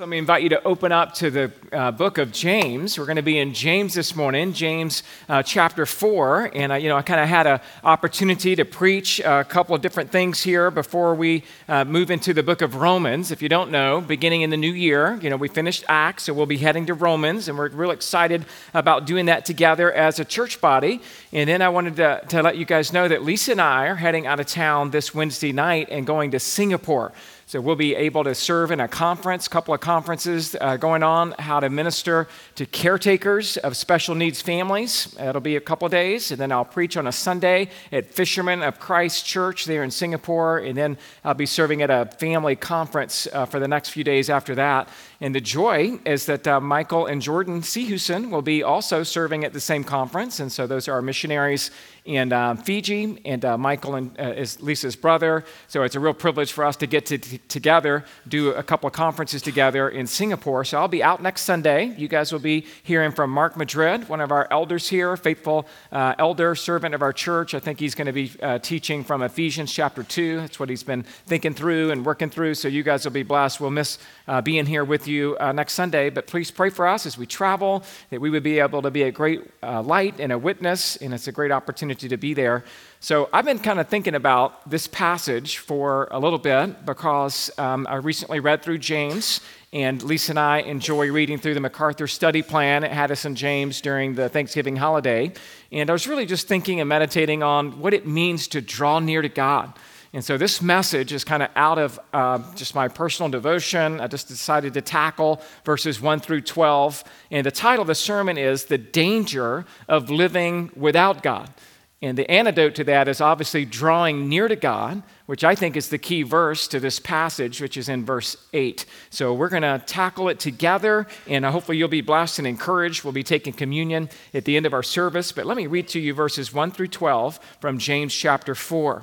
Let me invite you to open up to the uh, book of James. We're going to be in James this morning, James uh, chapter 4. And, uh, you know, I kind of had an opportunity to preach a couple of different things here before we uh, move into the book of Romans. If you don't know, beginning in the new year, you know, we finished Acts, so we'll be heading to Romans. And we're real excited about doing that together as a church body. And then I wanted to, to let you guys know that Lisa and I are heading out of town this Wednesday night and going to Singapore. So we'll be able to serve in a conference, couple of conferences uh, going on, how to minister to caretakers of special needs families. It'll be a couple of days, and then I'll preach on a Sunday at Fishermen of Christ Church there in Singapore, and then I'll be serving at a family conference uh, for the next few days after that. And the joy is that uh, Michael and Jordan Sehuson will be also serving at the same conference, and so those are our missionaries in uh, Fiji, and uh, Michael and, uh, is Lisa's brother. So it's a real privilege for us to get to, t- together, do a couple of conferences together in Singapore. So I'll be out next Sunday. You guys will be hearing from Mark Madrid, one of our elders here, faithful uh, elder, servant of our church. I think he's going to be uh, teaching from Ephesians chapter 2. That's what he's been thinking through and working through. So you guys will be blessed. We'll miss being here with you next Sunday, but please pray for us as we travel, that we would be able to be a great light and a witness, and it's a great opportunity to be there. So I've been kind of thinking about this passage for a little bit because um, I recently read through James, and Lisa and I enjoy reading through the MacArthur study plan at Addison James during the Thanksgiving holiday. And I was really just thinking and meditating on what it means to draw near to God. And so this message is kind of out of uh, just my personal devotion. I just decided to tackle verses 1 through 12. And the title of the sermon is The Danger of Living Without God. And the antidote to that is obviously drawing near to God, which I think is the key verse to this passage, which is in verse 8. So we're going to tackle it together, and hopefully you'll be blessed and encouraged. We'll be taking communion at the end of our service. But let me read to you verses 1 through 12 from James chapter 4.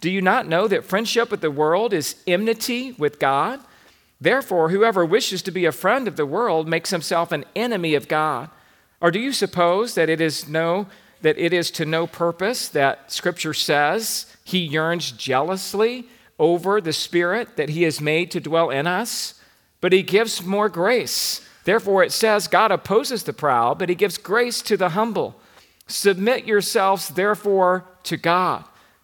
do you not know that friendship with the world is enmity with God? Therefore, whoever wishes to be a friend of the world makes himself an enemy of God. Or do you suppose that it is no that it is to no purpose that Scripture says he yearns jealously over the Spirit that he has made to dwell in us, but he gives more grace. Therefore, it says, God opposes the proud, but he gives grace to the humble. Submit yourselves, therefore, to God.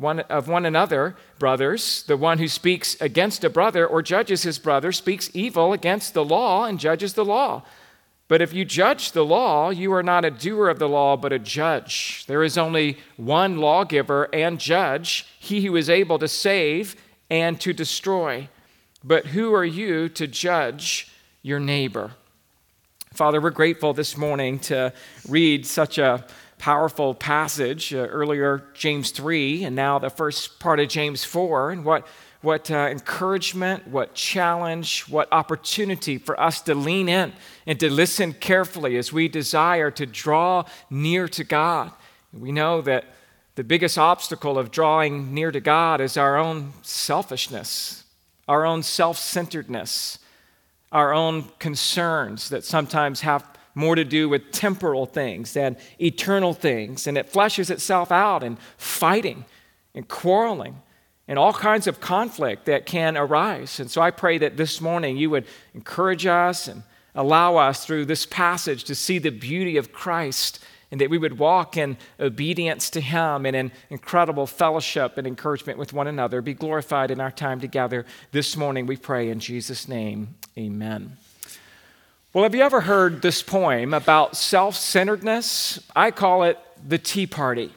one, of one another, brothers. The one who speaks against a brother or judges his brother speaks evil against the law and judges the law. But if you judge the law, you are not a doer of the law, but a judge. There is only one lawgiver and judge, he who is able to save and to destroy. But who are you to judge your neighbor? Father, we're grateful this morning to read such a powerful passage. Uh, earlier, James 3, and now the first part of James 4, and what what uh, encouragement, what challenge, what opportunity for us to lean in and to listen carefully as we desire to draw near to God. We know that the biggest obstacle of drawing near to God is our own selfishness, our own self centeredness, our own concerns that sometimes have more to do with temporal things than eternal things. And it fleshes itself out in fighting and quarreling and all kinds of conflict that can arise. And so I pray that this morning you would encourage us and allow us through this passage to see the beauty of Christ and that we would walk in obedience to Him and in incredible fellowship and encouragement with one another. Be glorified in our time together this morning, we pray in Jesus' name. Amen. Well, have you ever heard this poem about self centeredness? I call it the Tea Party.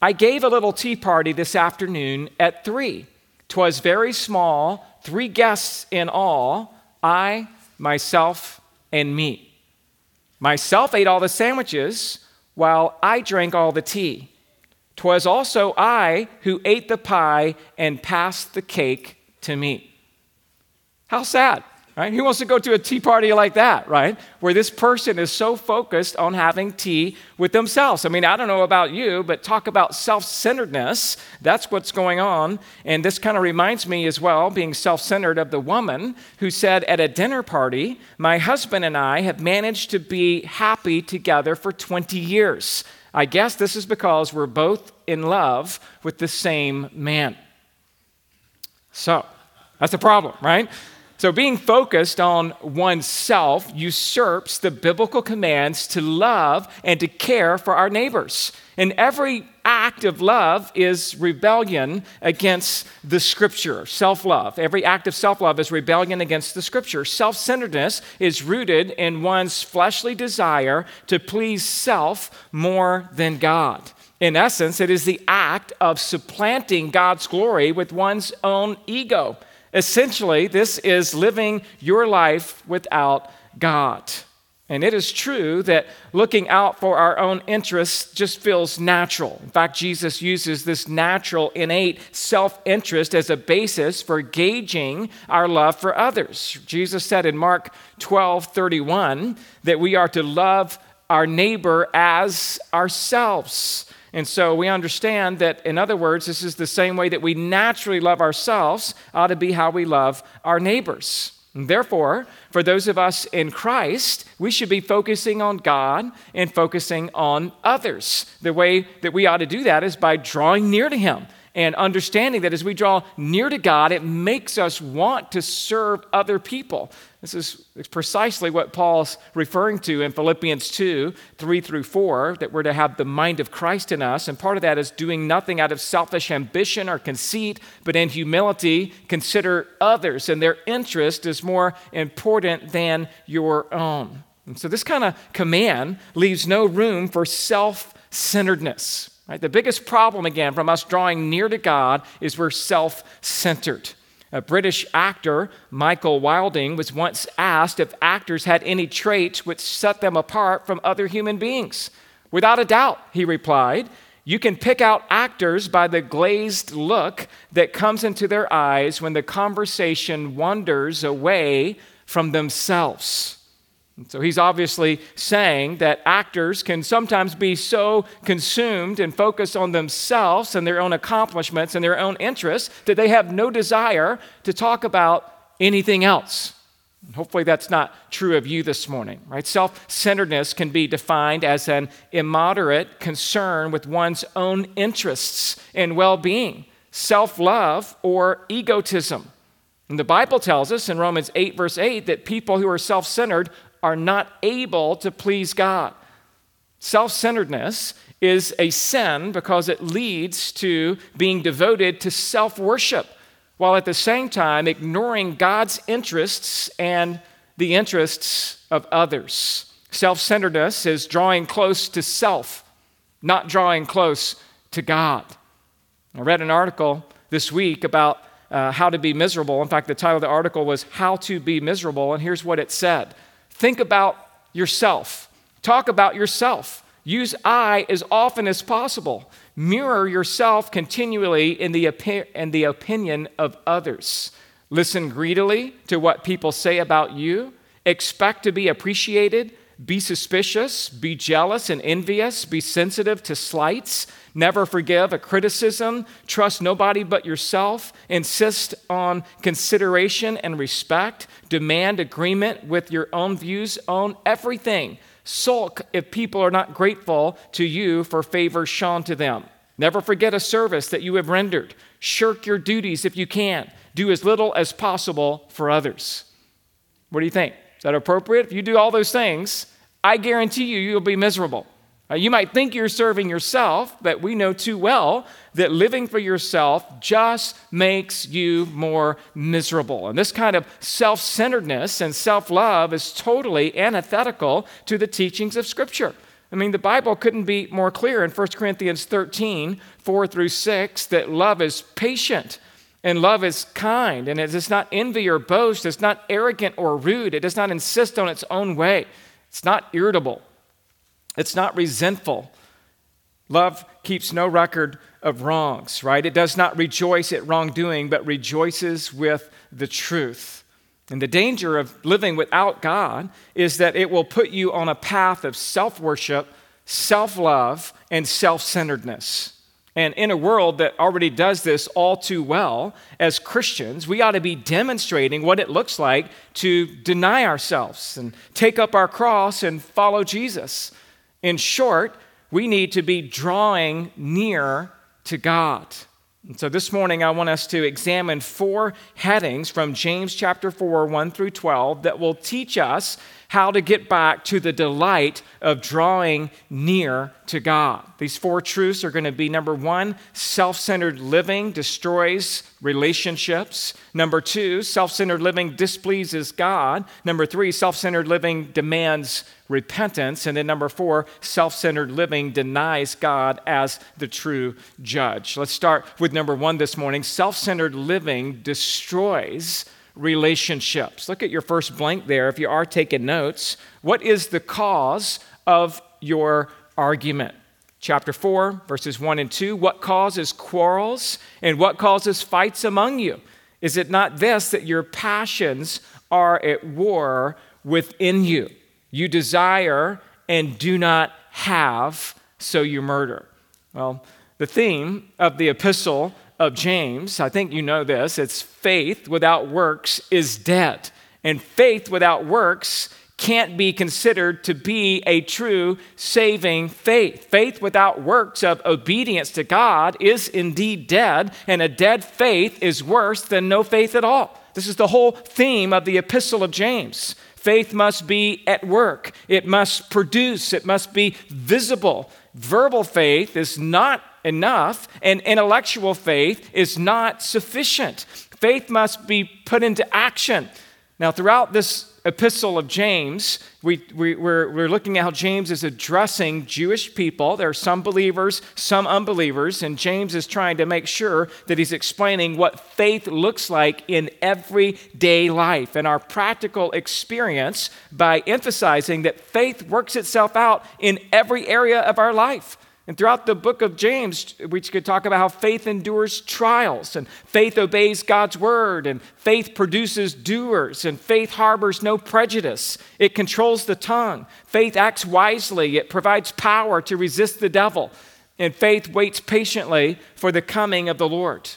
I gave a little tea party this afternoon at three. Twas very small, three guests in all I, myself, and me. Myself ate all the sandwiches while I drank all the tea. Twas also I who ate the pie and passed the cake to me. How sad right? Who wants to go to a tea party like that, right? Where this person is so focused on having tea with themselves. I mean, I don't know about you, but talk about self centeredness. That's what's going on. And this kind of reminds me as well, being self centered, of the woman who said at a dinner party, My husband and I have managed to be happy together for 20 years. I guess this is because we're both in love with the same man. So, that's a problem, right? So, being focused on oneself usurps the biblical commands to love and to care for our neighbors. And every act of love is rebellion against the scripture, self love. Every act of self love is rebellion against the scripture. Self centeredness is rooted in one's fleshly desire to please self more than God. In essence, it is the act of supplanting God's glory with one's own ego. Essentially, this is living your life without God. And it is true that looking out for our own interests just feels natural. In fact, Jesus uses this natural, innate self interest as a basis for gauging our love for others. Jesus said in Mark 12 31 that we are to love our neighbor as ourselves. And so we understand that, in other words, this is the same way that we naturally love ourselves, ought to be how we love our neighbors. And therefore, for those of us in Christ, we should be focusing on God and focusing on others. The way that we ought to do that is by drawing near to Him and understanding that as we draw near to God, it makes us want to serve other people. This is precisely what Paul's referring to in Philippians 2 3 through 4, that we're to have the mind of Christ in us. And part of that is doing nothing out of selfish ambition or conceit, but in humility, consider others, and their interest is more important than your own. And so this kind of command leaves no room for self centeredness. Right? The biggest problem, again, from us drawing near to God is we're self centered. A British actor, Michael Wilding, was once asked if actors had any traits which set them apart from other human beings. Without a doubt, he replied, you can pick out actors by the glazed look that comes into their eyes when the conversation wanders away from themselves. And so he's obviously saying that actors can sometimes be so consumed and focused on themselves and their own accomplishments and their own interests that they have no desire to talk about anything else. And hopefully that's not true of you this morning, right? Self-centeredness can be defined as an immoderate concern with one's own interests and well-being, self-love or egotism. And the Bible tells us in Romans 8, verse 8, that people who are self centered are not able to please God. Self centeredness is a sin because it leads to being devoted to self worship, while at the same time ignoring God's interests and the interests of others. Self centeredness is drawing close to self, not drawing close to God. I read an article this week about uh, how to be miserable. In fact, the title of the article was How to Be Miserable, and here's what it said Think about yourself. Talk about yourself. Use I as often as possible. Mirror yourself continually in the, opi- in the opinion of others. Listen greedily to what people say about you. Expect to be appreciated. Be suspicious. Be jealous and envious. Be sensitive to slights. Never forgive a criticism. Trust nobody but yourself. Insist on consideration and respect. Demand agreement with your own views. Own everything. Sulk if people are not grateful to you for favors shown to them. Never forget a service that you have rendered. Shirk your duties if you can. Do as little as possible for others. What do you think? Is that appropriate? If you do all those things, I guarantee you, you'll be miserable. Uh, you might think you're serving yourself, but we know too well that living for yourself just makes you more miserable. And this kind of self centeredness and self love is totally antithetical to the teachings of Scripture. I mean, the Bible couldn't be more clear in 1 Corinthians 13, 4 through 6, that love is patient and love is kind and it does not envy or boast. It's not arrogant or rude. It does not insist on its own way. It's not irritable. It's not resentful. Love keeps no record of wrongs, right? It does not rejoice at wrongdoing, but rejoices with the truth. And the danger of living without God is that it will put you on a path of self worship, self love, and self centeredness. And in a world that already does this all too well, as Christians, we ought to be demonstrating what it looks like to deny ourselves and take up our cross and follow Jesus. In short, we need to be drawing near to God. And so this morning, I want us to examine four headings from James chapter 4, 1 through 12, that will teach us how to get back to the delight of drawing near to God. These four truths are going to be number one, self centered living destroys relationships. Number two, self centered living displeases God. Number three, self centered living demands repentance. And then number four, self centered living denies God as the true judge. Let's start with number one this morning self centered living destroys relationships. Look at your first blank there if you are taking notes. What is the cause of your argument? Chapter 4, verses 1 and 2. What causes quarrels and what causes fights among you? Is it not this that your passions are at war within you? You desire and do not have, so you murder. Well, the theme of the epistle of James, I think you know this, it's faith without works is dead. And faith without works can't be considered to be a true saving faith. Faith without works of obedience to God is indeed dead, and a dead faith is worse than no faith at all. This is the whole theme of the epistle of James. Faith must be at work, it must produce, it must be visible. Verbal faith is not enough, and intellectual faith is not sufficient. Faith must be put into action. Now, throughout this epistle of James, we, we, we're, we're looking at how James is addressing Jewish people. There are some believers, some unbelievers, and James is trying to make sure that he's explaining what faith looks like in everyday life and our practical experience by emphasizing that faith works itself out in every area of our life. And throughout the book of James, we could talk about how faith endures trials, and faith obeys God's word, and faith produces doers, and faith harbors no prejudice. It controls the tongue. Faith acts wisely. It provides power to resist the devil. And faith waits patiently for the coming of the Lord.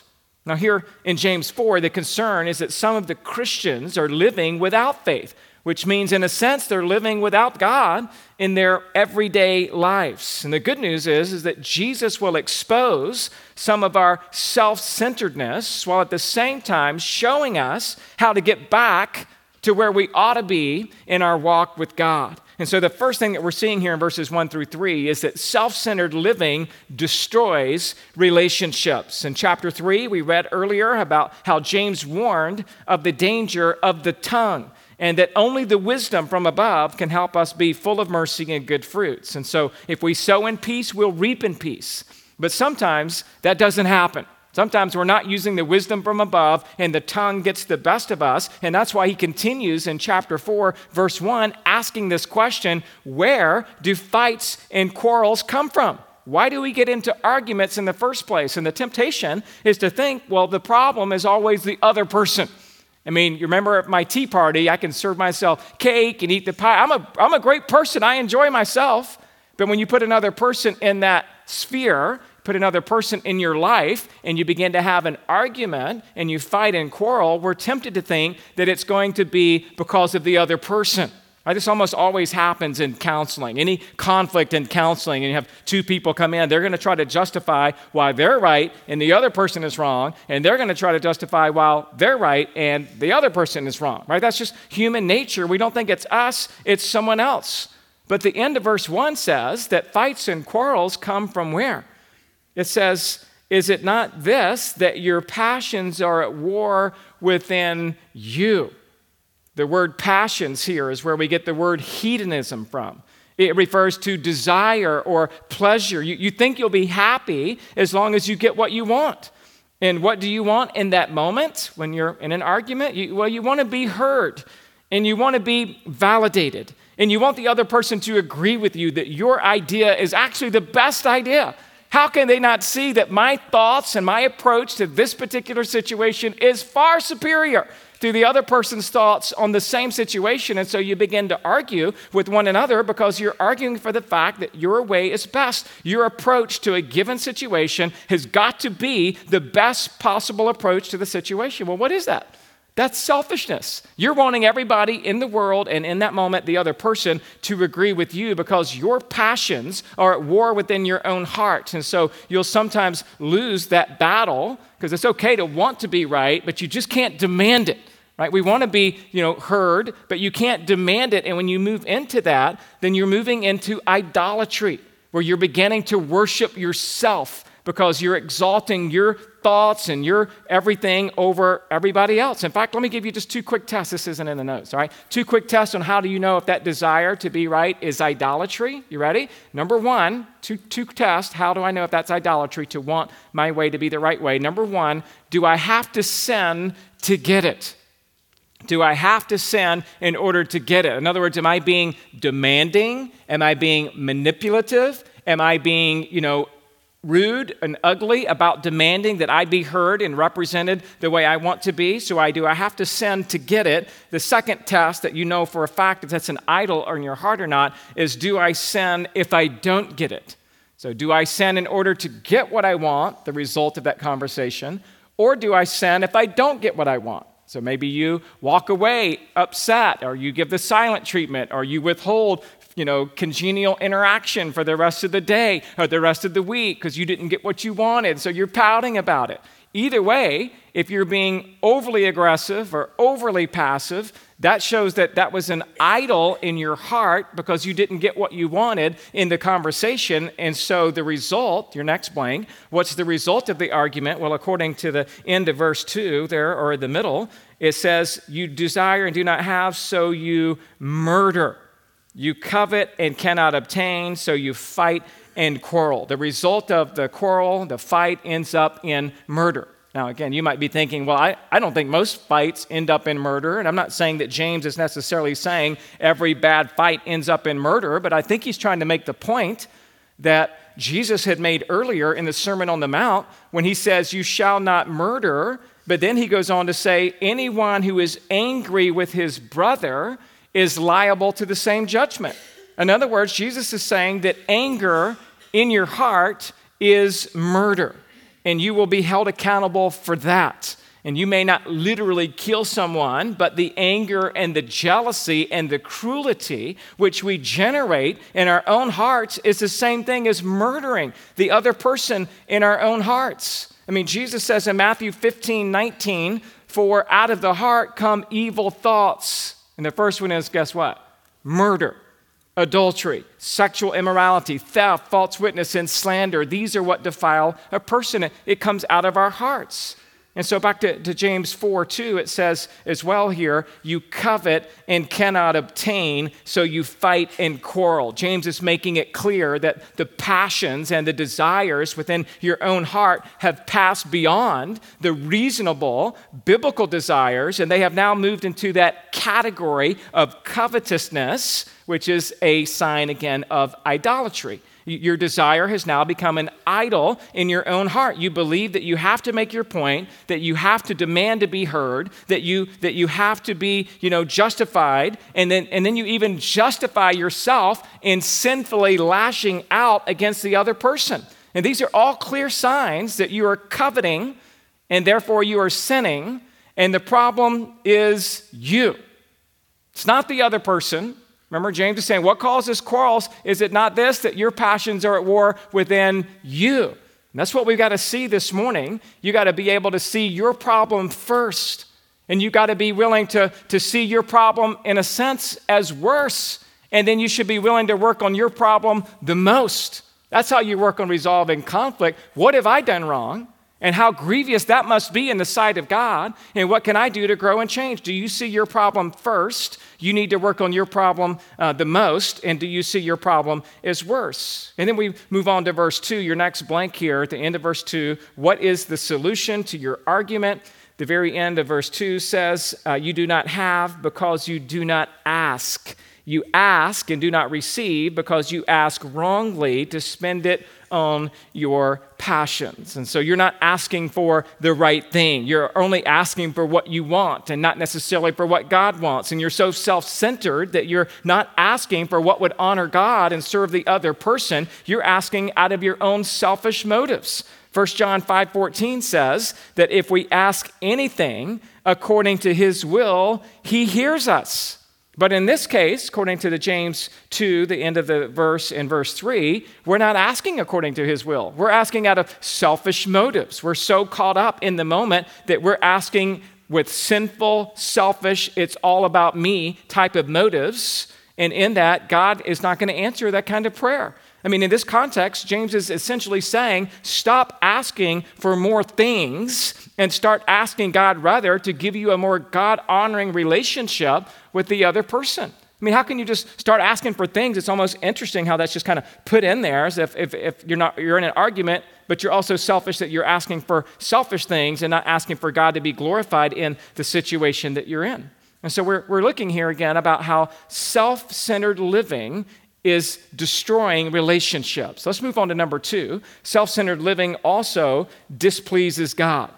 Now, here in James 4, the concern is that some of the Christians are living without faith which means, in a sense, they're living without God in their everyday lives. And the good news is, is that Jesus will expose some of our self centeredness while at the same time showing us how to get back to where we ought to be in our walk with God. And so, the first thing that we're seeing here in verses 1 through 3 is that self centered living destroys relationships. In chapter 3, we read earlier about how James warned of the danger of the tongue and that only the wisdom from above can help us be full of mercy and good fruits. And so, if we sow in peace, we'll reap in peace. But sometimes that doesn't happen. Sometimes we're not using the wisdom from above, and the tongue gets the best of us. And that's why he continues in chapter 4, verse 1, asking this question Where do fights and quarrels come from? Why do we get into arguments in the first place? And the temptation is to think, well, the problem is always the other person. I mean, you remember at my tea party, I can serve myself cake and eat the pie. I'm a, I'm a great person. I enjoy myself. But when you put another person in that sphere, put another person in your life, and you begin to have an argument and you fight and quarrel, we're tempted to think that it's going to be because of the other person. Right? This almost always happens in counseling. Any conflict in counseling, and you have two people come in, they're going to try to justify why they're right and the other person is wrong, and they're going to try to justify why they're right and the other person is wrong. Right? That's just human nature. We don't think it's us, it's someone else. But the end of verse 1 says that fights and quarrels come from where? It says, Is it not this, that your passions are at war within you? The word passions here is where we get the word hedonism from. It refers to desire or pleasure. You, you think you'll be happy as long as you get what you want. And what do you want in that moment when you're in an argument? You, well, you want to be heard and you want to be validated. And you want the other person to agree with you that your idea is actually the best idea. How can they not see that my thoughts and my approach to this particular situation is far superior to the other person's thoughts on the same situation. And so you begin to argue with one another because you're arguing for the fact that your way is best. Your approach to a given situation has got to be the best possible approach to the situation. Well, what is that? That's selfishness. You're wanting everybody in the world and in that moment, the other person, to agree with you because your passions are at war within your own heart. And so you'll sometimes lose that battle because it's okay to want to be right, but you just can't demand it right? We want to be, you know, heard, but you can't demand it. And when you move into that, then you're moving into idolatry, where you're beginning to worship yourself because you're exalting your thoughts and your everything over everybody else. In fact, let me give you just two quick tests. This isn't in the notes, all right? Two quick tests on how do you know if that desire to be right is idolatry. You ready? Number one, two, two tests. How do I know if that's idolatry to want my way to be the right way? Number one, do I have to sin to get it? Do I have to sin in order to get it? In other words, am I being demanding? Am I being manipulative? Am I being, you know, rude and ugly about demanding that I be heard and represented the way I want to be? So I do. I have to sin to get it. The second test that you know for a fact if that's an idol in your heart or not is do I sin if I don't get it? So do I sin in order to get what I want, the result of that conversation, or do I sin if I don't get what I want? So maybe you walk away upset, or you give the silent treatment, or you withhold you know, congenial interaction for the rest of the day or the rest of the week because you didn't get what you wanted, so you're pouting about it. Either way, if you're being overly aggressive or overly passive, that shows that that was an idol in your heart because you didn't get what you wanted in the conversation. And so the result, your next blank, what's the result of the argument? Well, according to the end of verse 2 there, or the middle, it says, You desire and do not have, so you murder. You covet and cannot obtain, so you fight and quarrel. The result of the quarrel, the fight, ends up in murder. Now, again, you might be thinking, well, I, I don't think most fights end up in murder. And I'm not saying that James is necessarily saying every bad fight ends up in murder, but I think he's trying to make the point that Jesus had made earlier in the Sermon on the Mount when he says, You shall not murder. But then he goes on to say, Anyone who is angry with his brother is liable to the same judgment. In other words, Jesus is saying that anger in your heart is murder, and you will be held accountable for that. And you may not literally kill someone, but the anger and the jealousy and the cruelty which we generate in our own hearts is the same thing as murdering the other person in our own hearts. I mean, Jesus says in Matthew 15 19, For out of the heart come evil thoughts. And the first one is guess what? Murder adultery, sexual immorality, theft, false witness, and slander. These are what defile a person. It comes out of our hearts. And so back to, to, James 4 2, it says as well here, you covet and cannot obtain, so you fight and quarrel. James is making it clear that the passions and the desires within your own heart have passed beyond the reasonable biblical desires, and they have now moved into that category of covetousness, which is a sign again of idolatry. Your desire has now become an idol in your own heart. You believe that you have to make your point, that you have to demand to be heard, that you, that you have to be you know, justified, and then, and then you even justify yourself in sinfully lashing out against the other person. And these are all clear signs that you are coveting, and therefore you are sinning, and the problem is you. It's not the other person. Remember, James is saying, What causes quarrels? Is it not this, that your passions are at war within you? And that's what we've got to see this morning. You got to be able to see your problem first. And you got to be willing to, to see your problem, in a sense, as worse and then you should be willing to work on your problem the most. That's how you work on resolving conflict. What have I done wrong? And how grievous that must be in the sight of God. And what can I do to grow and change? Do you see your problem first? You need to work on your problem uh, the most. And do you see your problem is worse? And then we move on to verse two, your next blank here at the end of verse two. What is the solution to your argument? The very end of verse 2 says, uh, You do not have because you do not ask. You ask and do not receive because you ask wrongly to spend it on your passions. And so you're not asking for the right thing. You're only asking for what you want and not necessarily for what God wants. And you're so self centered that you're not asking for what would honor God and serve the other person. You're asking out of your own selfish motives. 1 John 5:14 says that if we ask anything according to his will, he hears us. But in this case, according to the James 2, the end of the verse in verse 3, we're not asking according to his will. We're asking out of selfish motives. We're so caught up in the moment that we're asking with sinful, selfish, it's all about me type of motives. And in that, God is not going to answer that kind of prayer. I mean, in this context, James is essentially saying stop asking for more things and start asking God rather to give you a more God honoring relationship with the other person. I mean, how can you just start asking for things? It's almost interesting how that's just kind of put in there as if, if, if you're, not, you're in an argument, but you're also selfish that you're asking for selfish things and not asking for God to be glorified in the situation that you're in. And so we're, we're looking here again about how self centered living is destroying relationships. Let's move on to number two. Self centered living also displeases God.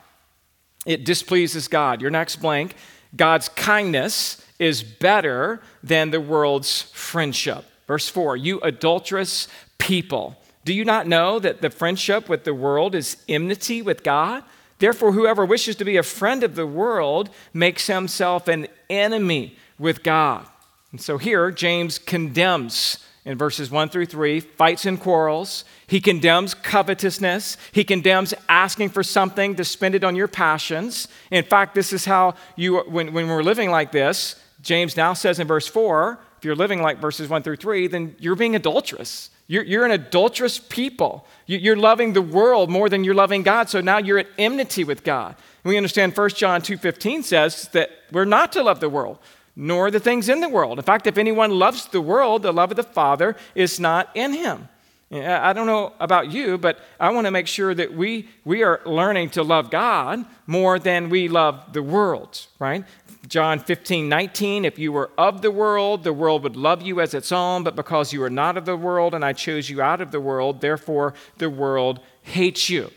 It displeases God. Your next blank God's kindness is better than the world's friendship. Verse 4 You adulterous people, do you not know that the friendship with the world is enmity with God? Therefore, whoever wishes to be a friend of the world makes himself an enemy with God. And so here, James condemns in verses 1 through 3 fights and quarrels. He condemns covetousness. He condemns asking for something to spend it on your passions. In fact, this is how you, when, when we're living like this, James now says in verse 4 if you're living like verses 1 through 3, then you're being adulterous. You're, you're an adulterous people. You're loving the world more than you're loving God. So now you're at enmity with God. We understand 1 John 2.15 says that we're not to love the world nor the things in the world. In fact, if anyone loves the world, the love of the Father is not in him. I don't know about you, but I want to make sure that we, we are learning to love God more than we love the world, right? John 15, 19, if you were of the world, the world would love you as its own, but because you are not of the world and I chose you out of the world, therefore the world hates you.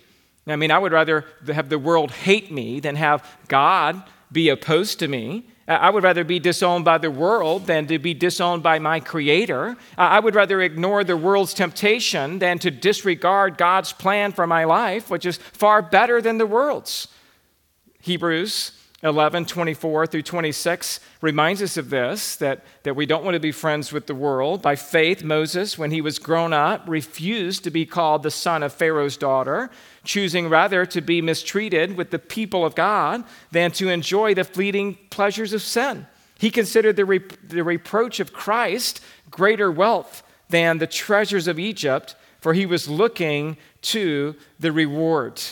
I mean, I would rather have the world hate me than have God be opposed to me. Uh, I would rather be disowned by the world than to be disowned by my Creator. Uh, I would rather ignore the world's temptation than to disregard God's plan for my life, which is far better than the world's. Hebrews 11, 24 through 26 reminds us of this that, that we don't want to be friends with the world. By faith, Moses, when he was grown up, refused to be called the son of Pharaoh's daughter, choosing rather to be mistreated with the people of God than to enjoy the fleeting pleasures of sin. He considered the, re- the reproach of Christ greater wealth than the treasures of Egypt, for he was looking to the reward.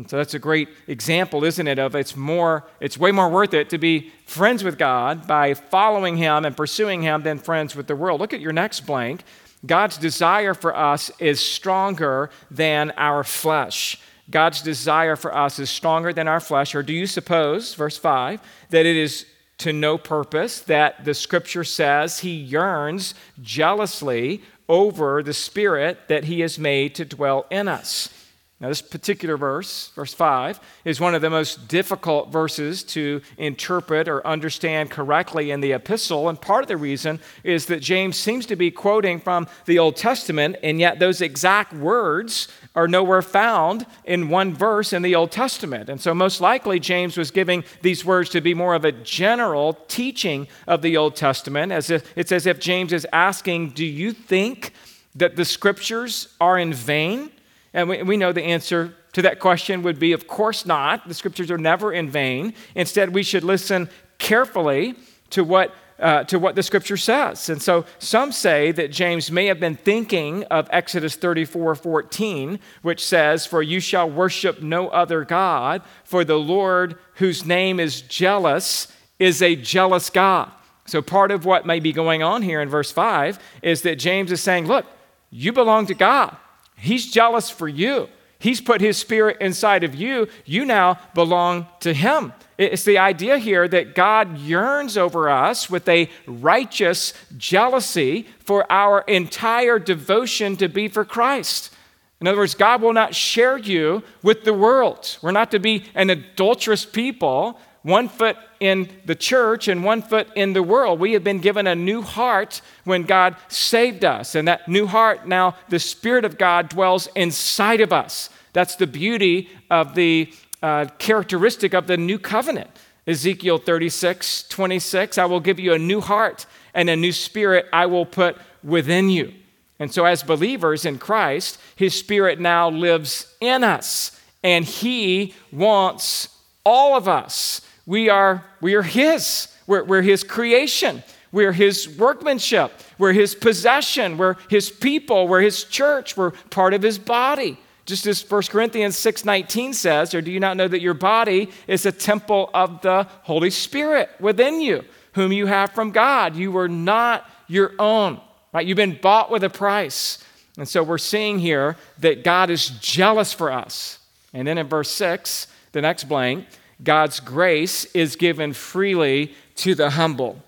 And so that's a great example, isn't it? Of it's more, it's way more worth it to be friends with God by following Him and pursuing Him than friends with the world. Look at your next blank. God's desire for us is stronger than our flesh. God's desire for us is stronger than our flesh. Or do you suppose, verse 5, that it is to no purpose that the scripture says he yearns jealously over the spirit that he has made to dwell in us? Now, this particular verse, verse 5, is one of the most difficult verses to interpret or understand correctly in the epistle. And part of the reason is that James seems to be quoting from the Old Testament, and yet those exact words are nowhere found in one verse in the Old Testament. And so, most likely, James was giving these words to be more of a general teaching of the Old Testament. As if, it's as if James is asking, Do you think that the scriptures are in vain? And we, we know the answer to that question would be of course not. The scriptures are never in vain. Instead, we should listen carefully to what uh, to what the scripture says. And so some say that James may have been thinking of Exodus 34 14, which says, For you shall worship no other God, for the Lord, whose name is jealous, is a jealous God. So part of what may be going on here in verse 5 is that James is saying, Look, you belong to God. He's jealous for you. He's put his spirit inside of you. You now belong to him. It's the idea here that God yearns over us with a righteous jealousy for our entire devotion to be for Christ. In other words, God will not share you with the world. We're not to be an adulterous people, one foot in the church and one foot in the world. We have been given a new heart when God saved us. And that new heart, now the Spirit of God dwells inside of us. That's the beauty of the uh, characteristic of the new covenant. Ezekiel 36, 26, I will give you a new heart and a new spirit I will put within you. And so, as believers in Christ, His Spirit now lives in us, and He wants all of us we are, we are His. We're, we're His creation. We're His workmanship. We're His possession. We're His people. We're His church. We're part of His body. Just as 1 Corinthians 6:19 says, or do you not know that your body is a temple of the Holy Spirit within you, whom you have from God? You were not your own. Right? You've been bought with a price. And so we're seeing here that God is jealous for us. And then in verse 6, the next blank, God's grace is given freely to the humble.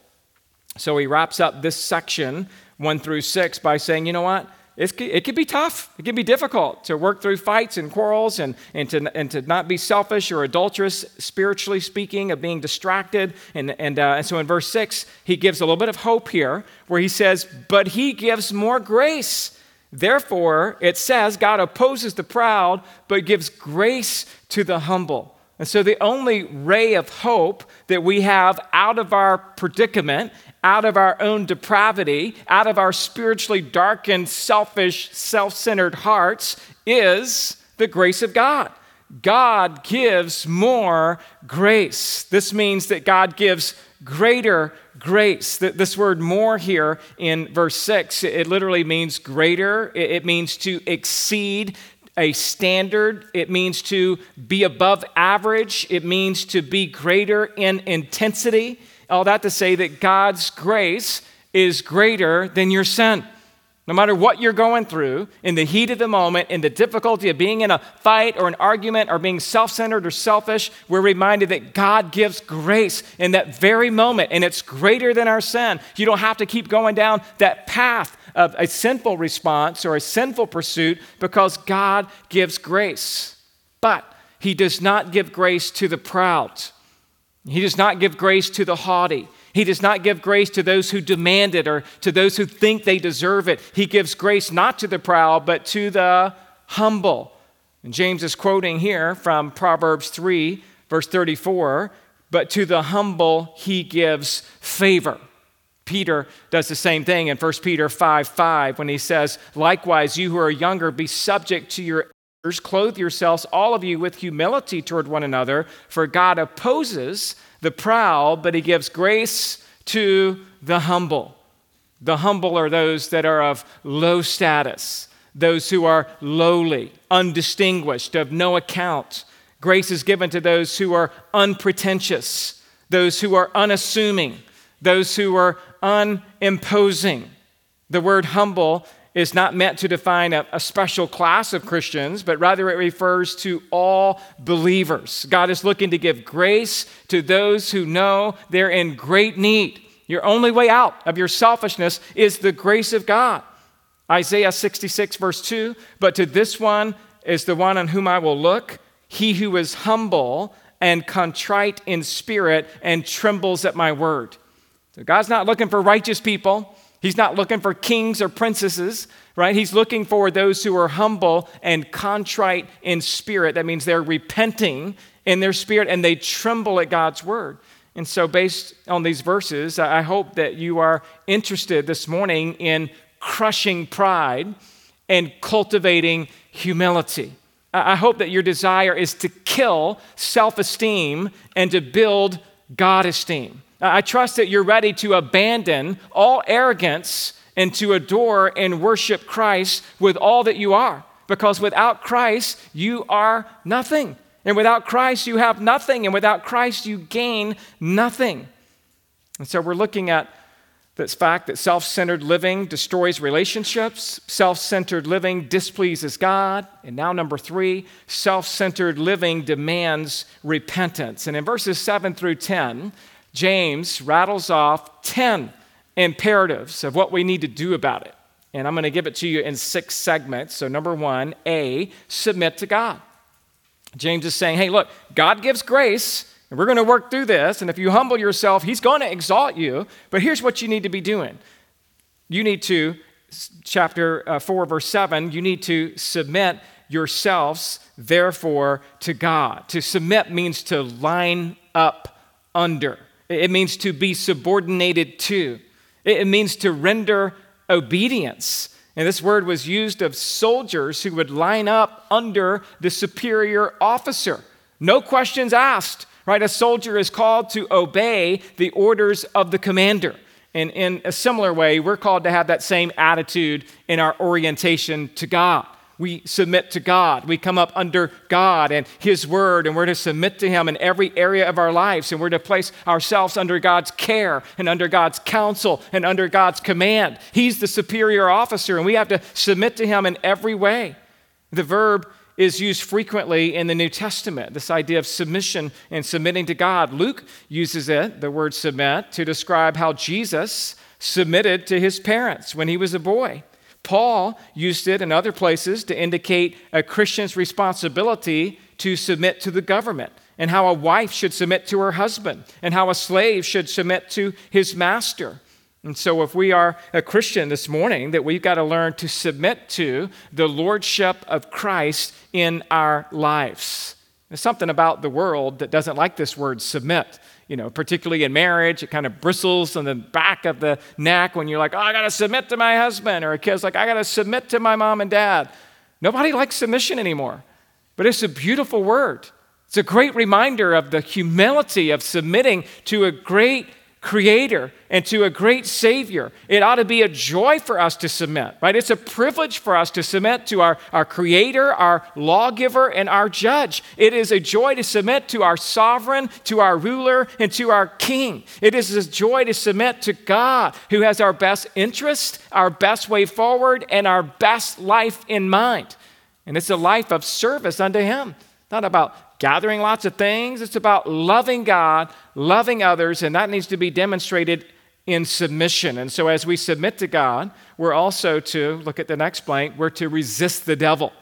So he wraps up this section, one through six, by saying, you know what? It's, it can be tough. It can be difficult to work through fights and quarrels and, and, to, and to not be selfish or adulterous, spiritually speaking, of being distracted. And, and, uh, and so in verse 6, he gives a little bit of hope here where he says, But he gives more grace. Therefore, it says, God opposes the proud, but gives grace to the humble. And so, the only ray of hope that we have out of our predicament, out of our own depravity, out of our spiritually darkened, selfish, self centered hearts is the grace of God. God gives more grace. This means that God gives greater grace. This word more here in verse 6, it literally means greater. It means to exceed, a standard. It means to be above average. It means to be greater in intensity. All that to say that God's grace is greater than your sin. No matter what you're going through, in the heat of the moment, in the difficulty of being in a fight or an argument or being self centered or selfish, we're reminded that God gives grace in that very moment, and it's greater than our sin. You don't have to keep going down that path of a sinful response or a sinful pursuit because God gives grace. But He does not give grace to the proud, He does not give grace to the haughty. He does not give grace to those who demand it or to those who think they deserve it. He gives grace not to the proud, but to the humble. And James is quoting here from Proverbs 3, verse 34 but to the humble he gives favor. Peter does the same thing in 1 Peter 5 5 when he says, Likewise, you who are younger, be subject to your elders, clothe yourselves, all of you, with humility toward one another, for God opposes the proud, but he gives grace to the humble. The humble are those that are of low status, those who are lowly, undistinguished, of no account. Grace is given to those who are unpretentious, those who are unassuming, those who are unimposing. The word humble is not meant to define a, a, special class of Christians, but rather it refers to all believers. God is looking to give grace to those who know they're in great need. Your only way out of your selfishness is the grace of God. Isaiah 66, verse 2 But to this one is the one on whom I will look, he who is humble and contrite in spirit and trembles at my word. So God's not looking for righteous people. He's not looking for kings or princesses, right? He's looking for those who are humble and contrite in spirit. That means they're repenting in their spirit and they tremble at God's word. And so, based on these verses, I hope that you are interested this morning in crushing pride and cultivating humility. I hope that your desire is to kill self esteem and to build God esteem. I trust that you're ready to abandon all arrogance and to adore and worship Christ with all that you are. Because without Christ, you are nothing. And without Christ, you have nothing. And without Christ, you gain nothing. And so we're looking at this fact that self centered living destroys relationships, self centered living displeases God. And now, number three, self centered living demands repentance. And in verses 7 through 10, James rattles off 10 imperatives of what we need to do about it. And I'm going to give it to you in six segments. So, number one, A, submit to God. James is saying, hey, look, God gives grace. And we're going to work through this. And if you humble yourself, He's going to exalt you. But here's what you need to be doing you need to, chapter uh, 4, verse 7, you need to submit yourselves, therefore, to God. To submit means to line up under, it means to be subordinated to, it means to render obedience. And this word was used of soldiers who would line up under the superior officer. No questions asked right? A soldier is called to obey the orders of the commander. And in a similar way, we're called to have that same attitude in our orientation to God. We submit to God. We come up under God and His Word, and we're to submit to Him in every area of our lives. And we're to place ourselves under God's care and under God's counsel and under God's command. He's the superior officer, and we have to submit to Him in every way. The verb is used frequently in the New Testament, this idea of submission and submitting to God. Luke uses it, the word submit, to describe how Jesus submitted to his parents when he was a boy. Paul used it in other places to indicate a Christian's responsibility to submit to the government, and how a wife should submit to her husband, and how a slave should submit to his master. And so, if we are a Christian this morning, that we've got to learn to submit to the lordship of Christ in our lives. There's something about the world that doesn't like this word submit. You know, particularly in marriage, it kind of bristles on the back of the neck when you're like, oh, I got to submit to my husband, or a kid's like, I got to submit to my mom and dad. Nobody likes submission anymore, but it's a beautiful word. It's a great reminder of the humility of submitting to a great creator and to a great savior. It ought to be a joy for us to submit, right? It's a privilege for us to submit to our, our creator, our lawgiver, and our judge. It is a joy to submit to our sovereign, to our ruler, and to our king. It is a joy to submit to God who has our best interest, our best way forward, and our best life in mind. And it's a life of service unto him, not about gathering lots of things. It's about loving God, loving others, and that needs to be demonstrated in submission. And so, as we submit to God, we're also to look at the next blank, we're to resist the devil.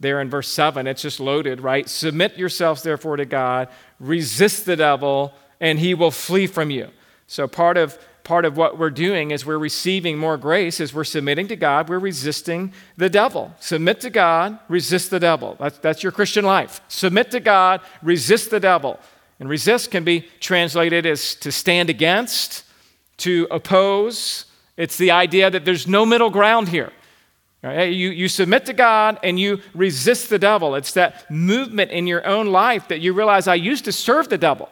There in verse 7, it's just loaded, right? Submit yourselves, therefore, to God, resist the devil, and he will flee from you. So, part of part of what we're doing is we're receiving more grace as we're submitting to God, we're resisting the devil. Submit to God, resist the devil. That's, that's your Christian life. Submit to God, resist the devil. And resist can be translated as to stand against, to oppose. It's the idea that there's no middle ground here. Right? You, you submit to God and you resist the devil. It's that movement in your own life that you realize I used to serve the devil.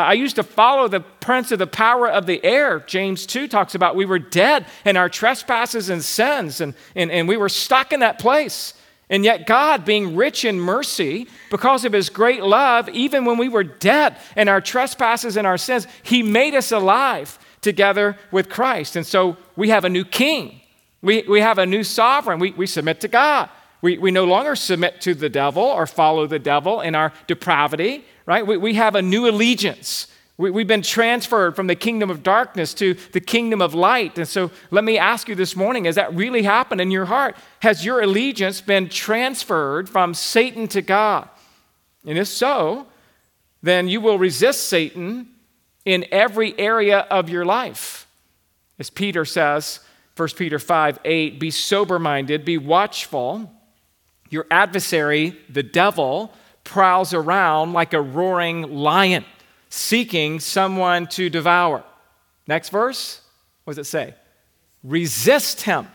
I used to follow the prince of the power of the air. James 2 talks about we were dead in our trespasses and sins, and, and, and we were stuck in that place. And yet, God, being rich in mercy, because of his great love, even when we were dead in our trespasses and our sins, he made us alive together with Christ. And so we have a new king, we, we have a new sovereign. We, we submit to God. We, we no longer submit to the devil or follow the devil in our depravity right? We, we have a new allegiance. We, we've been transferred from the kingdom of darkness to the kingdom of light. And so let me ask you this morning has that really happened in your heart? Has your allegiance been transferred from Satan to God? And if so, then you will resist Satan in every area of your life. As Peter says, 1 Peter 5 8, be sober minded, be watchful. Your adversary, the devil, prowls around like a roaring lion, seeking someone to devour. Next verse, what does it say? Resist him,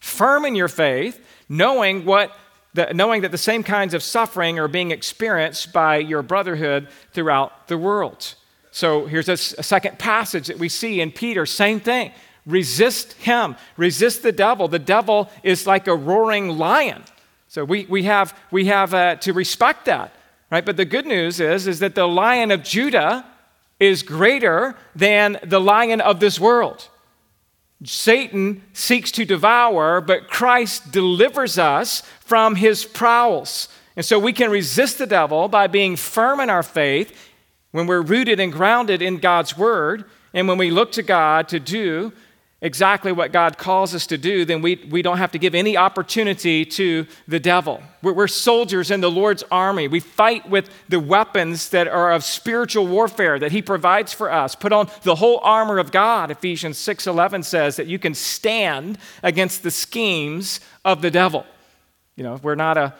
firm in your faith, knowing what the, knowing that the same kinds of suffering are being experienced by your brotherhood throughout the world. So here's a, a second passage that we see in Peter, same thing. Resist him, resist the devil. The devil is like a roaring lion. So we, we have, we have uh, to respect that, right? But the good news is, is that the lion of Judah is greater than the lion of this world. Satan seeks to devour, but Christ delivers us from his prowls. And so we can resist the devil by being firm in our faith when we're rooted and grounded in God's word, and when we look to God to do exactly what God calls us to do, then we, we don't have to give any opportunity to the devil. We're, we're, soldiers in the Lord's army. We fight with the weapons that are of spiritual warfare that He provides for us. Put on the whole armor of God. Ephesians 6:11 says that you can stand against the schemes of the devil. You know, we're not a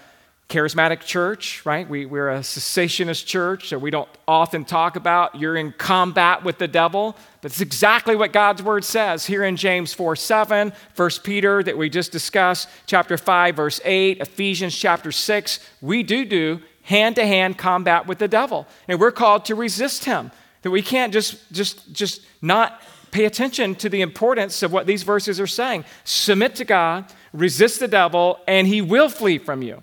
charismatic church, right? We, we're a cessationist church, so we don't often talk about you're in combat with the devil, but it's exactly what God's word says here in James 4 7, 1 Peter that we just discussed, chapter 5, verse 8, Ephesians chapter 6. We do do hand to hand combat with the devil, and we're called to resist him. That we can't just, just, just not pay attention to the importance of what these verses are saying. Submit to God, resist the devil, and he will flee from you.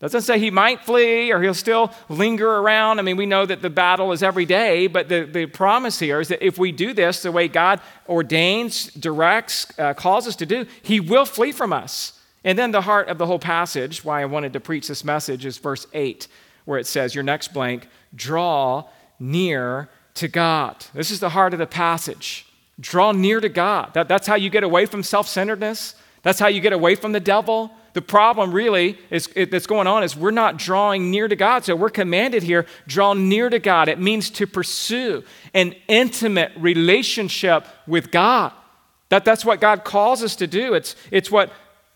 Doesn't say he might flee or he'll still linger around. I mean, we know that the battle is every day, but the, the promise here is that if we do this the way God ordains, directs, uh, calls us to do, he will flee from us. And then the heart of the whole passage, why I wanted to preach this message, is verse 8, where it says, Your next blank, draw near to God. This is the heart of the passage. Draw near to God. That, that's how you get away from self centeredness, that's how you get away from the devil. The problem really is, that's going on is we're not drawing near to God. So we're commanded here, draw near to God. It means to pursue an intimate relationship with God. That, that's what God calls us to do. It's, it's what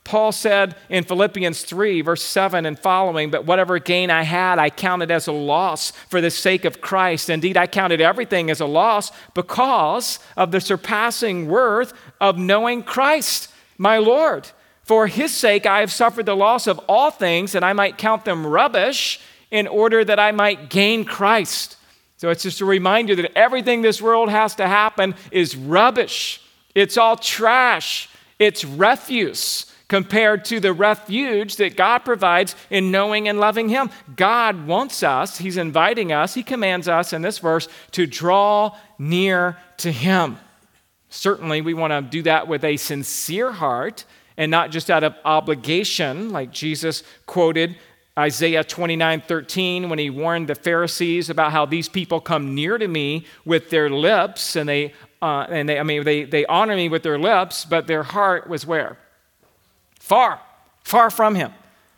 Paul said in Philippians 3, verse 7 and following, but whatever gain I had, I counted as a loss for the sake of Christ. Indeed, I counted everything as a loss because of the surpassing worth of knowing Christ, my Lord. For his sake, I have suffered the loss of all things, that I might count them rubbish in order that I might gain Christ. So it's just a reminder that everything this world has to happen is rubbish. It's all trash. It's refuse compared to the refuge that God provides in knowing and loving Him. God wants us, He's inviting us, He commands us in this verse to draw near to Him. Certainly, we want to do that with a sincere heart and not just out of obligation, like Jesus quoted Isaiah 29 13 when he warned the Pharisees about how these people come near to me with their lips and they, uh, and they I mean, they, they honor me with their lips, but their heart was where? Far, far from him.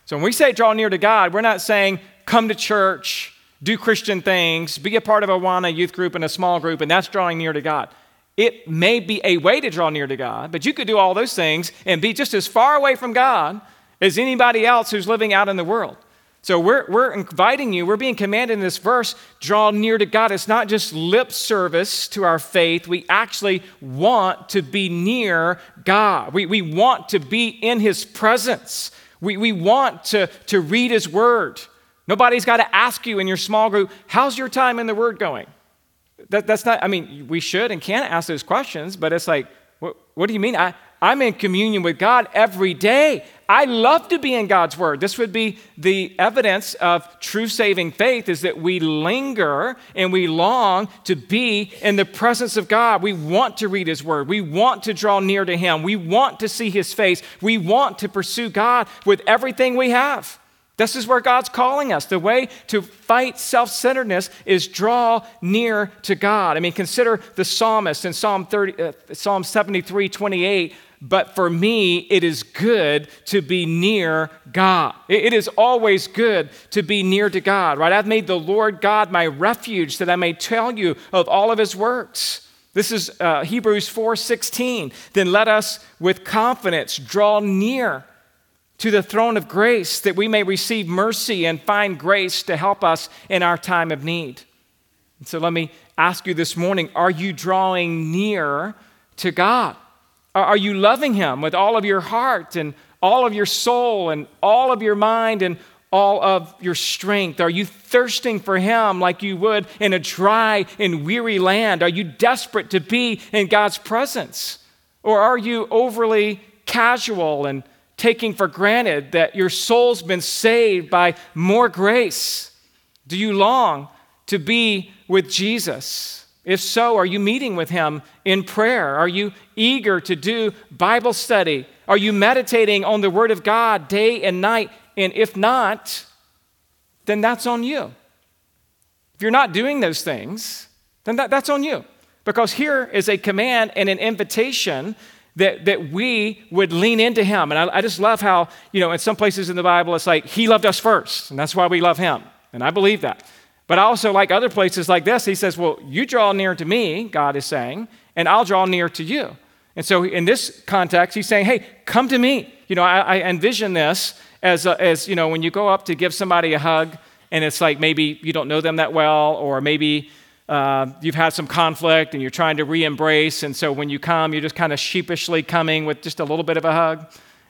So when we say draw near to God, we're not saying come to church, do Christian things, be a part of a Awana youth group and a small group, and that's drawing near to God. It may be a way to draw near to God, but you could do all those things and be just as far away from God as anybody else who's living out in the world. So we're, we're inviting you, we're being commanded in this verse, draw near to God. It's not just lip service to our faith. We actually want to be near God. We, we want to be in His presence. We, we want to, to read His Word. Nobody's got to ask you in your small group, how's your time in the Word going? That, that's not, I mean, we should and can ask those questions, but it's like, what, what do you mean? I, I'm in communion with God every day. I love to be in God's Word. This would be the evidence of true saving faith is that we linger and we long to be in the presence of God. We want to read His Word. We want to draw near to Him. We want to see His face. We want to pursue God with everything we have. This is where God's calling us. The way to fight self centeredness is draw near to God. I mean, consider the psalmist in Psalm, 30, uh, Psalm 73 28. But for me, it is good to be near God. It, it is always good to be near to God, right? I've made the Lord God my refuge that I may tell you of all of his works. This is uh, Hebrews 4 16. Then let us with confidence draw near to the throne of grace that we may receive mercy and find grace to help us in our time of need. And so let me ask you this morning are you drawing near to God? Are you loving Him with all of your heart and all of your soul and all of your mind and all of your strength? Are you thirsting for Him like you would in a dry and weary land? Are you desperate to be in God's presence? Or are you overly casual and taking for granted that your soul's been saved by more grace? Do you long to be with Jesus? If so, are you meeting with Him in prayer? Are you eager to do Bible study? Are you meditating on the Word of God day and night? And if not, then that's on you. If you're not doing those things, then that, that's on you. Because here is a command and an invitation that, that we would lean into him. And I, I, just love how, you know, in some places in the Bible, it's like he loved us first, and that's why we love him. And I believe that. But I also like other places like this. He says, Well, you draw near to me, God is saying, and I'll draw near to you. And so in this context, he's saying, Hey, come to me. You know, I, I envision this as, a, as, you know, when you go up to give somebody a hug, and it's like maybe you don't know them that well, or maybe uh, you've had some conflict and you're trying to re embrace. And so when you come, you're just kind of sheepishly coming with just a little bit of a hug.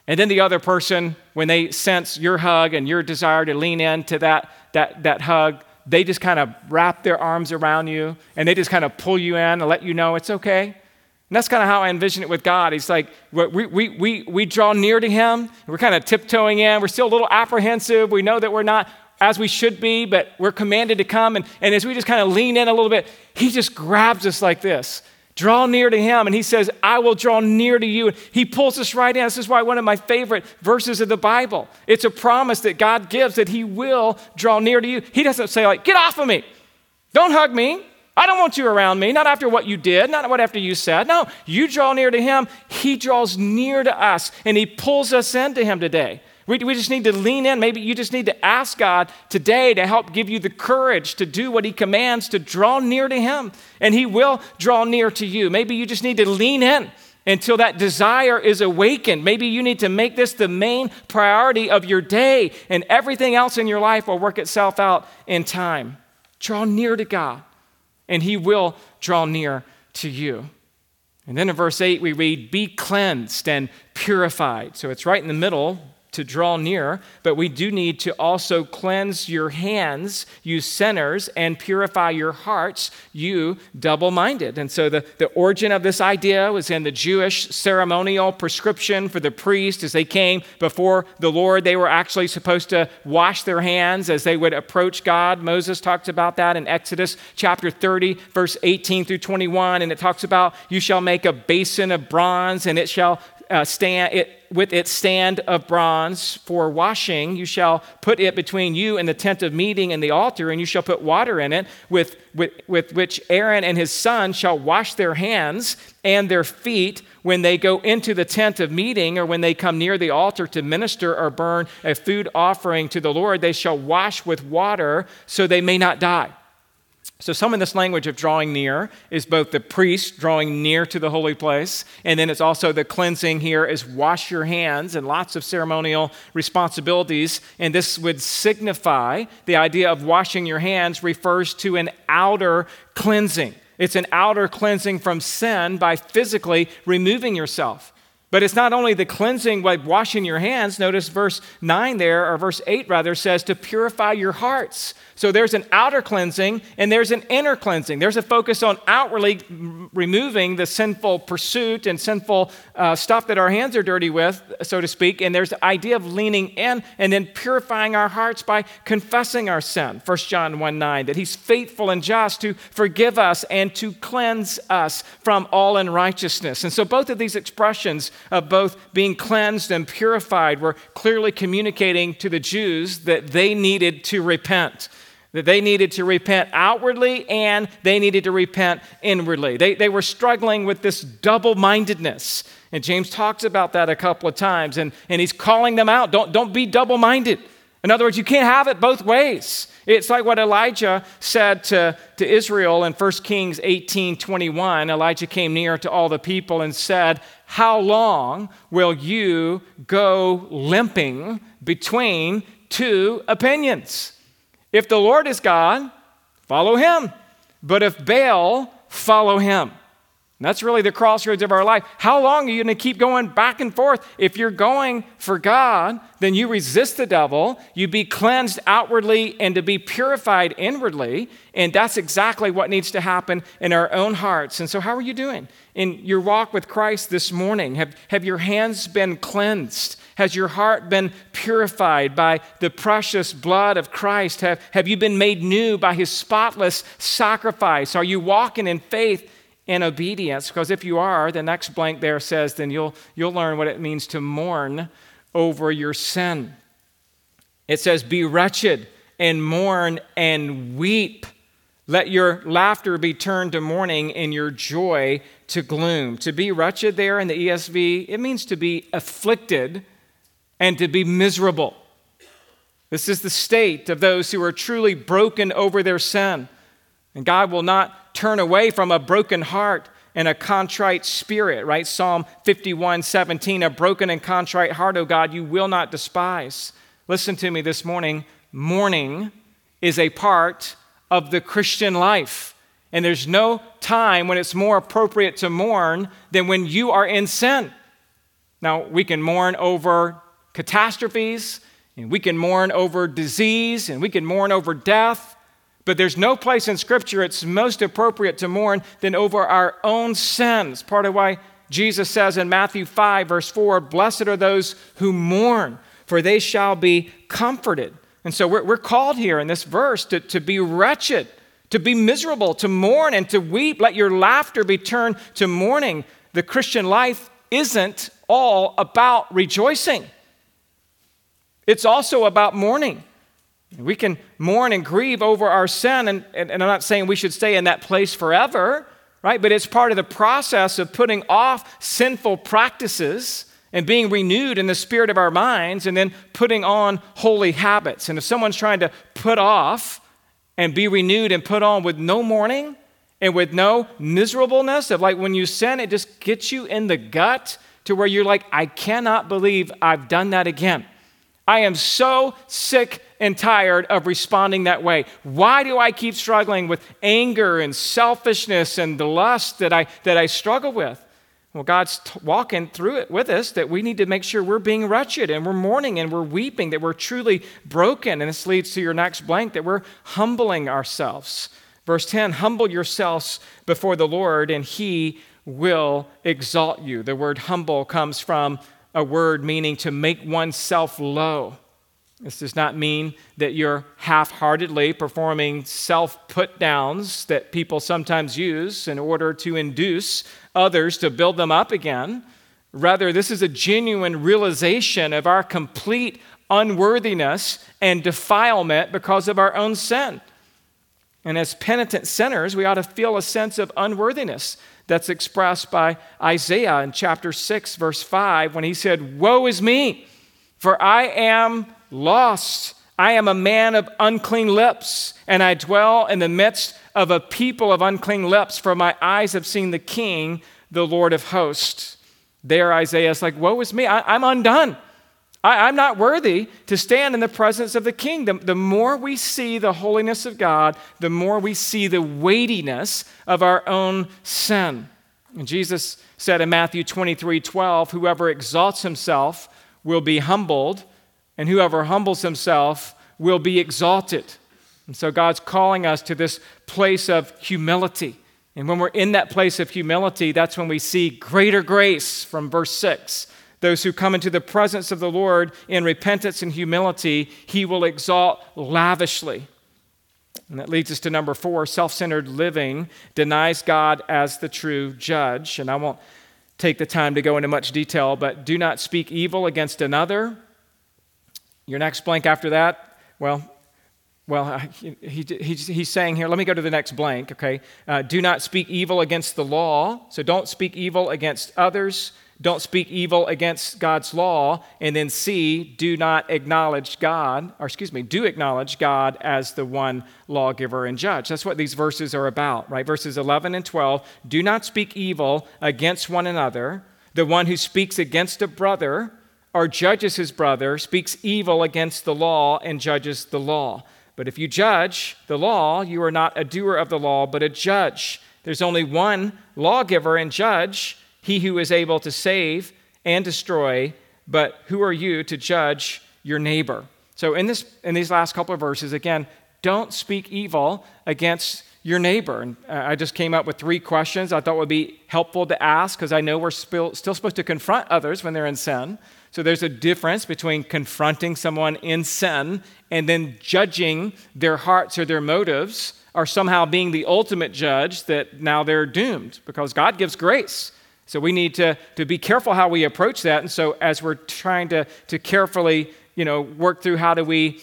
And then the other person, when they sense your hug and your desire to lean into that, that, that hug, they just kind of wrap their arms around you and they just kind of pull you in and let you know it's okay. And that's kind of how I envision it with God. He's like, we, we, we, we draw near to Him. We're kind of tiptoeing in. We're still a little apprehensive. We know that we're not as we should be, but we're commanded to come. And, and as we just kind of lean in a little bit, He just grabs us like this. Draw near to him, and he says, I will draw near to you. And he pulls us right in. This is why one of my favorite verses of the Bible. It's a promise that God gives that he will draw near to you. He doesn't say, like, get off of me. Don't hug me. I don't want you around me, not after what you did, not what after you said. No, you draw near to him. He draws near to us, and he pulls us into him today. We, we just need to lean in. Maybe you just need to ask God today to help give you the courage to do what He commands, to draw near to Him, and He will draw near to you. Maybe you just need to lean in until that desire is awakened. Maybe you need to make this the main priority of your day, and everything else in your life will work itself out in time. Draw near to God, and He will draw near to you. And then in verse 8, we read, Be cleansed and purified. So it's right in the middle to draw near, but we do need to also cleanse your hands, you sinners, and purify your hearts, you double minded. And so the, the origin of this idea was in the Jewish ceremonial prescription for the priest as they came before the Lord. They were actually supposed to wash their hands as they would approach God. Moses talks about that in Exodus chapter 30, verse 18 through 21. And it talks about, You shall make a basin of bronze, and it shall uh, stand it, with its stand of bronze for washing. You shall put it between you and the tent of meeting and the altar, and you shall put water in it, with, with, with which Aaron and his son shall wash their hands and their feet when they go into the tent of meeting or when they come near the altar to minister or burn a food offering to the Lord. They shall wash with water so they may not die. So, some of this language of drawing near is both the priest drawing near to the holy place, and then it's also the cleansing here is wash your hands and lots of ceremonial responsibilities. And this would signify the idea of washing your hands refers to an outer cleansing. It's an outer cleansing from sin by physically removing yourself. But it's not only the cleansing by washing your hands. Notice verse 9 there, or verse 8 rather, says to purify your hearts. So there's an outer cleansing and there's an inner cleansing. There's a focus on outwardly removing the sinful pursuit and sinful uh, stuff that our hands are dirty with, so to speak. And there's the idea of leaning in and then purifying our hearts by confessing our sin. 1 John 1 9, that he's faithful and just to forgive us and to cleanse us from all unrighteousness. And so both of these expressions of both being cleansed and purified were clearly communicating to the Jews that they needed to repent that they needed to repent outwardly and they needed to repent inwardly. They, they were struggling with this double mindedness. And James talks about that a couple of times, and, and he's calling them out. Don't, don't be double minded. In other words, you can't have it both ways. It's like what Elijah said to, to Israel in 1 Kings 18 21. Elijah came near to all the people and said, How long will you go limping between two opinions? If the Lord is God, follow him. But if Baal, follow him. And that's really the crossroads of our life. How long are you going to keep going back and forth? If you're going for God, then you resist the devil, you be cleansed outwardly and to be purified inwardly. And that's exactly what needs to happen in our own hearts. And so, how are you doing in your walk with Christ this morning? Have, have your hands been cleansed? Has your heart been purified by the precious blood of Christ? Have, have you been made new by his spotless sacrifice? Are you walking in faith and obedience. Because if you are, the next blank there says, then you'll, you'll learn what it means to mourn over your sin. It says, Be wretched and mourn and weep. Let your laughter be turned to mourning and your joy to gloom. To be wretched there in the ESV, it means to be afflicted and to be miserable. This is the state of those who are truly broken over their sin. And God will not turn away from a broken heart and a contrite spirit, right? Psalm 51 17, a broken and contrite heart, O God, you will not despise. Listen to me this morning. Mourning is a part of the Christian life. And there's no time when it's more appropriate to mourn than when you are in sin. Now, we can mourn over catastrophes, and we can mourn over disease, and we can mourn over death. But there's no place in Scripture it's most appropriate to mourn than over our own sins. Part of why Jesus says in Matthew 5, verse 4, Blessed are those who mourn, for they shall be comforted. And so we're, we're called here in this verse to, to be wretched, to be miserable, to mourn and to weep. Let your laughter be turned to mourning. The Christian life isn't all about rejoicing, it's also about mourning. We can mourn and grieve over our sin, and, and, and, I'm not saying we should stay in that place forever, right? But it's part of the process of putting off sinful practices and being renewed in the spirit of our minds, and then putting on holy habits. And if someone's trying to put off and be renewed and put on with no mourning and with no miserableness, of like when you sin, it just gets you in the gut to where you're like, I cannot believe I've done that again. I am so sick and tired of responding that way. Why do I keep struggling with anger and selfishness and the lust that I, that I struggle with? Well, God's t- walking through it with us that we need to make sure we're being wretched and we're mourning and we're weeping, that we're truly broken. And this leads to your next blank that we're humbling ourselves. Verse 10 Humble yourselves before the Lord, and he will exalt you. The word humble comes from a word meaning to make oneself low. This does not mean that you're half heartedly performing self put downs that people sometimes use in order to induce others to build them up again. Rather, this is a genuine realization of our complete unworthiness and defilement because of our own sin. And as penitent sinners, we ought to feel a sense of unworthiness that's expressed by Isaiah in chapter 6, verse 5, when he said, Woe is me, for I am lost. I am a man of unclean lips, and I dwell in the midst of a people of unclean lips, for my eyes have seen the King, the Lord of hosts. There, Isaiah is like, Woe is me, I, am undone. I, am not worthy to stand in the presence of the King. The, the more we see the holiness of God, the more we see the weightiness of our own sin. And Jesus said in Matthew 23 12, Whoever exalts himself will be humbled, and whoever humbles himself will be exalted. And so God's calling us to this place of humility. And when we're in that place of humility, that's when we see greater grace from verse 6 those who come into the presence of the Lord in repentance and humility, he will exalt lavishly. And that leads us to number four self centered living denies God as the true judge. And I won't take the time to go into much detail, but do not speak evil against another. Your next blank after that, well, well, he, he, he's saying here, let me go to the next blank, okay? Uh, do not speak evil against the law. So don't speak evil against others don't speak evil against God's law, and then C, do not acknowledge God, or excuse me, do acknowledge God as the one lawgiver and judge. That's what these verses are about, right? Verses 11 and 12 do not speak evil against one another. The one who speaks against a brother or judges his brother speaks evil against the law and judges the law. But if you judge the law, you are not a doer of the law, but a judge. There's only one lawgiver and judge, he who is able to save and destroy. But who are you to judge your neighbor? So, in, this, in these last couple of verses, again, don't speak evil against your neighbor. And uh, I just came up with three questions I thought would be helpful to ask because I know we're still, still supposed to confront others when they're in sin. So there's a difference between confronting someone in sin and then judging their hearts or their motives or somehow being the ultimate judge that now they're doomed because God gives grace. So we need to, to be careful how we approach that. And so as we're trying to, to carefully, you know, work through how do we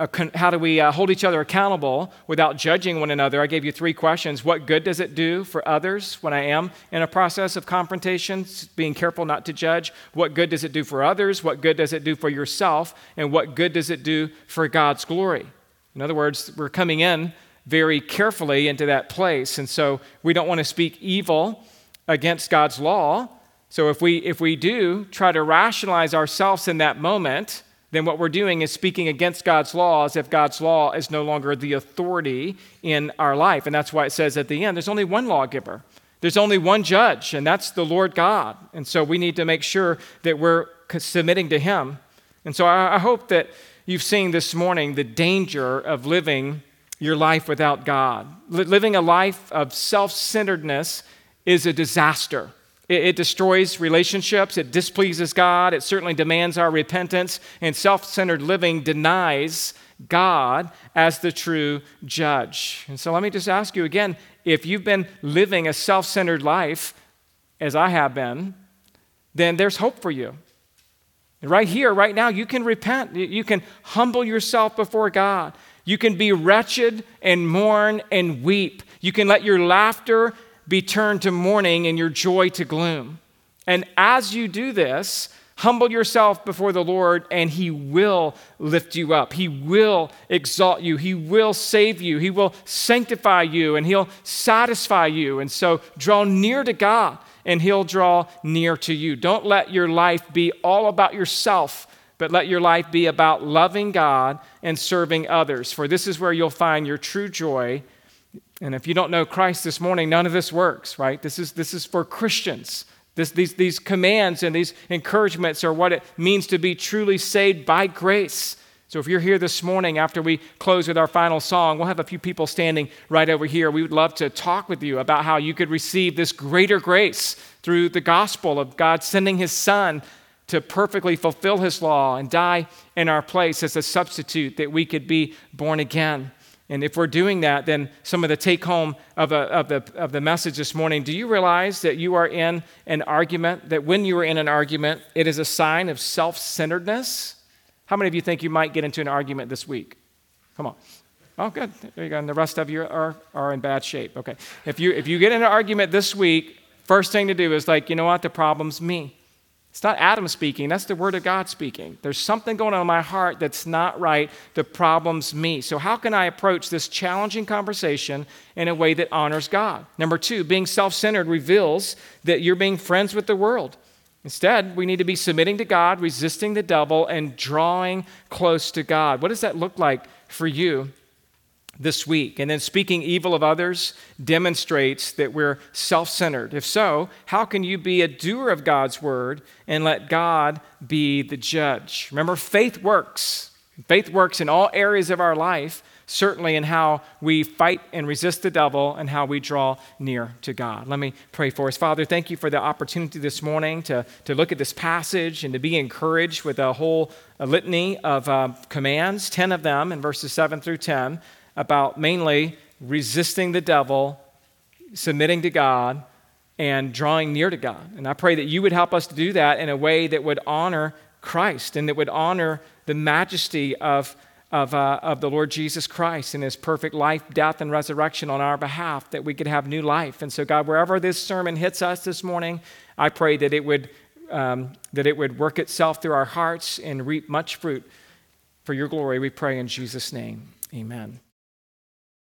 uh, how do we uh, hold each other accountable without judging one another? I gave you three questions. What good does it do for others when I am in a process of confrontation, being careful not to judge? What good does it do for others? What good does it do for yourself? And what good does it do for God's glory? In other words, we're coming in very carefully into that place. And so we don't want to speak evil against God's law. So if we, if we do try to rationalize ourselves in that moment, then what we're doing is speaking against God's law as if God's law is no longer the authority in our life. And that's why it says at the end there's only one lawgiver, there's only one judge, and that's the Lord God. And so we need to make sure that we're submitting to Him. And so I, hope that you've seen this morning the danger of living your life without God. living a life of self centeredness is a disaster. It, it destroys relationships, it displeases God, it certainly demands our repentance, and self centered living denies God as the true judge. And so let me just ask you again if you've been living a self centered life, as I have been, then there's hope for you. Right here, right now, you can repent. You can humble yourself before God. You can be wretched and mourn and weep. You can let your laughter be turned to mourning and your joy to gloom. And as you do this, humble yourself before the Lord, and He will lift you up. He will exalt you. He will save you. He will sanctify you, and He'll satisfy you. And so draw near to God, and He'll draw near to you. Don't let your life be all about yourself. But let your life be about loving God and serving others, for this is where you'll find your true joy and if you don't know Christ this morning, none of this works, right? This is, this is for Christians. This, these, these commands and these encouragements are what it means to be truly saved by grace. So if you're here this morning after we close with our final song, we'll have a few people standing right over here. We would love to talk with you about how you could receive this greater grace through the gospel of God sending his son to perfectly fulfill his law and die in our place as a substitute that we could be born again. And if we're doing that, then some of the take home of, a, of, the, of the message this morning do you realize that you are in an argument, that when you are in an argument, it is a sign of self centeredness? How many of you think you might get into an argument this week? Come on. Oh, good. There you go. And the rest of you are, are in bad shape. Okay. If you, if you get in an argument this week, first thing to do is like, you know what? The problem's me. It's not Adam speaking, that's the Word of God speaking. There's something going on in my heart that's not right. The problem's me. So, how can I approach this challenging conversation in a way that honors God? Number two, being self centered reveals that you're being friends with the world. Instead, we need to be submitting to God, resisting the devil, and drawing close to God. What does that look like for you this week. And then speaking evil of others demonstrates that we're self centered. If so, how can you be a doer of God's word and let God be the judge? Remember, faith works. Faith works in all areas of our life, certainly in how we fight and resist the devil and how we draw near to God. Let me pray for us. Father, thank you for the opportunity this morning to, to look at this passage and to be encouraged with a whole a litany of uh, commands, 10 of them in verses 7 through 10 about mainly resisting the devil, submitting to God, and drawing near to God. And I pray that you would help us to do that in a way that would honor Christ and that would honor the majesty of, of, uh, of the Lord Jesus Christ and his perfect life, death, and resurrection on our behalf, that we could have new life. And so, God, wherever this sermon hits us this morning, I pray that it would, um, that it would work itself through our hearts and reap much fruit. For your glory, we pray in Jesus' name. Amen.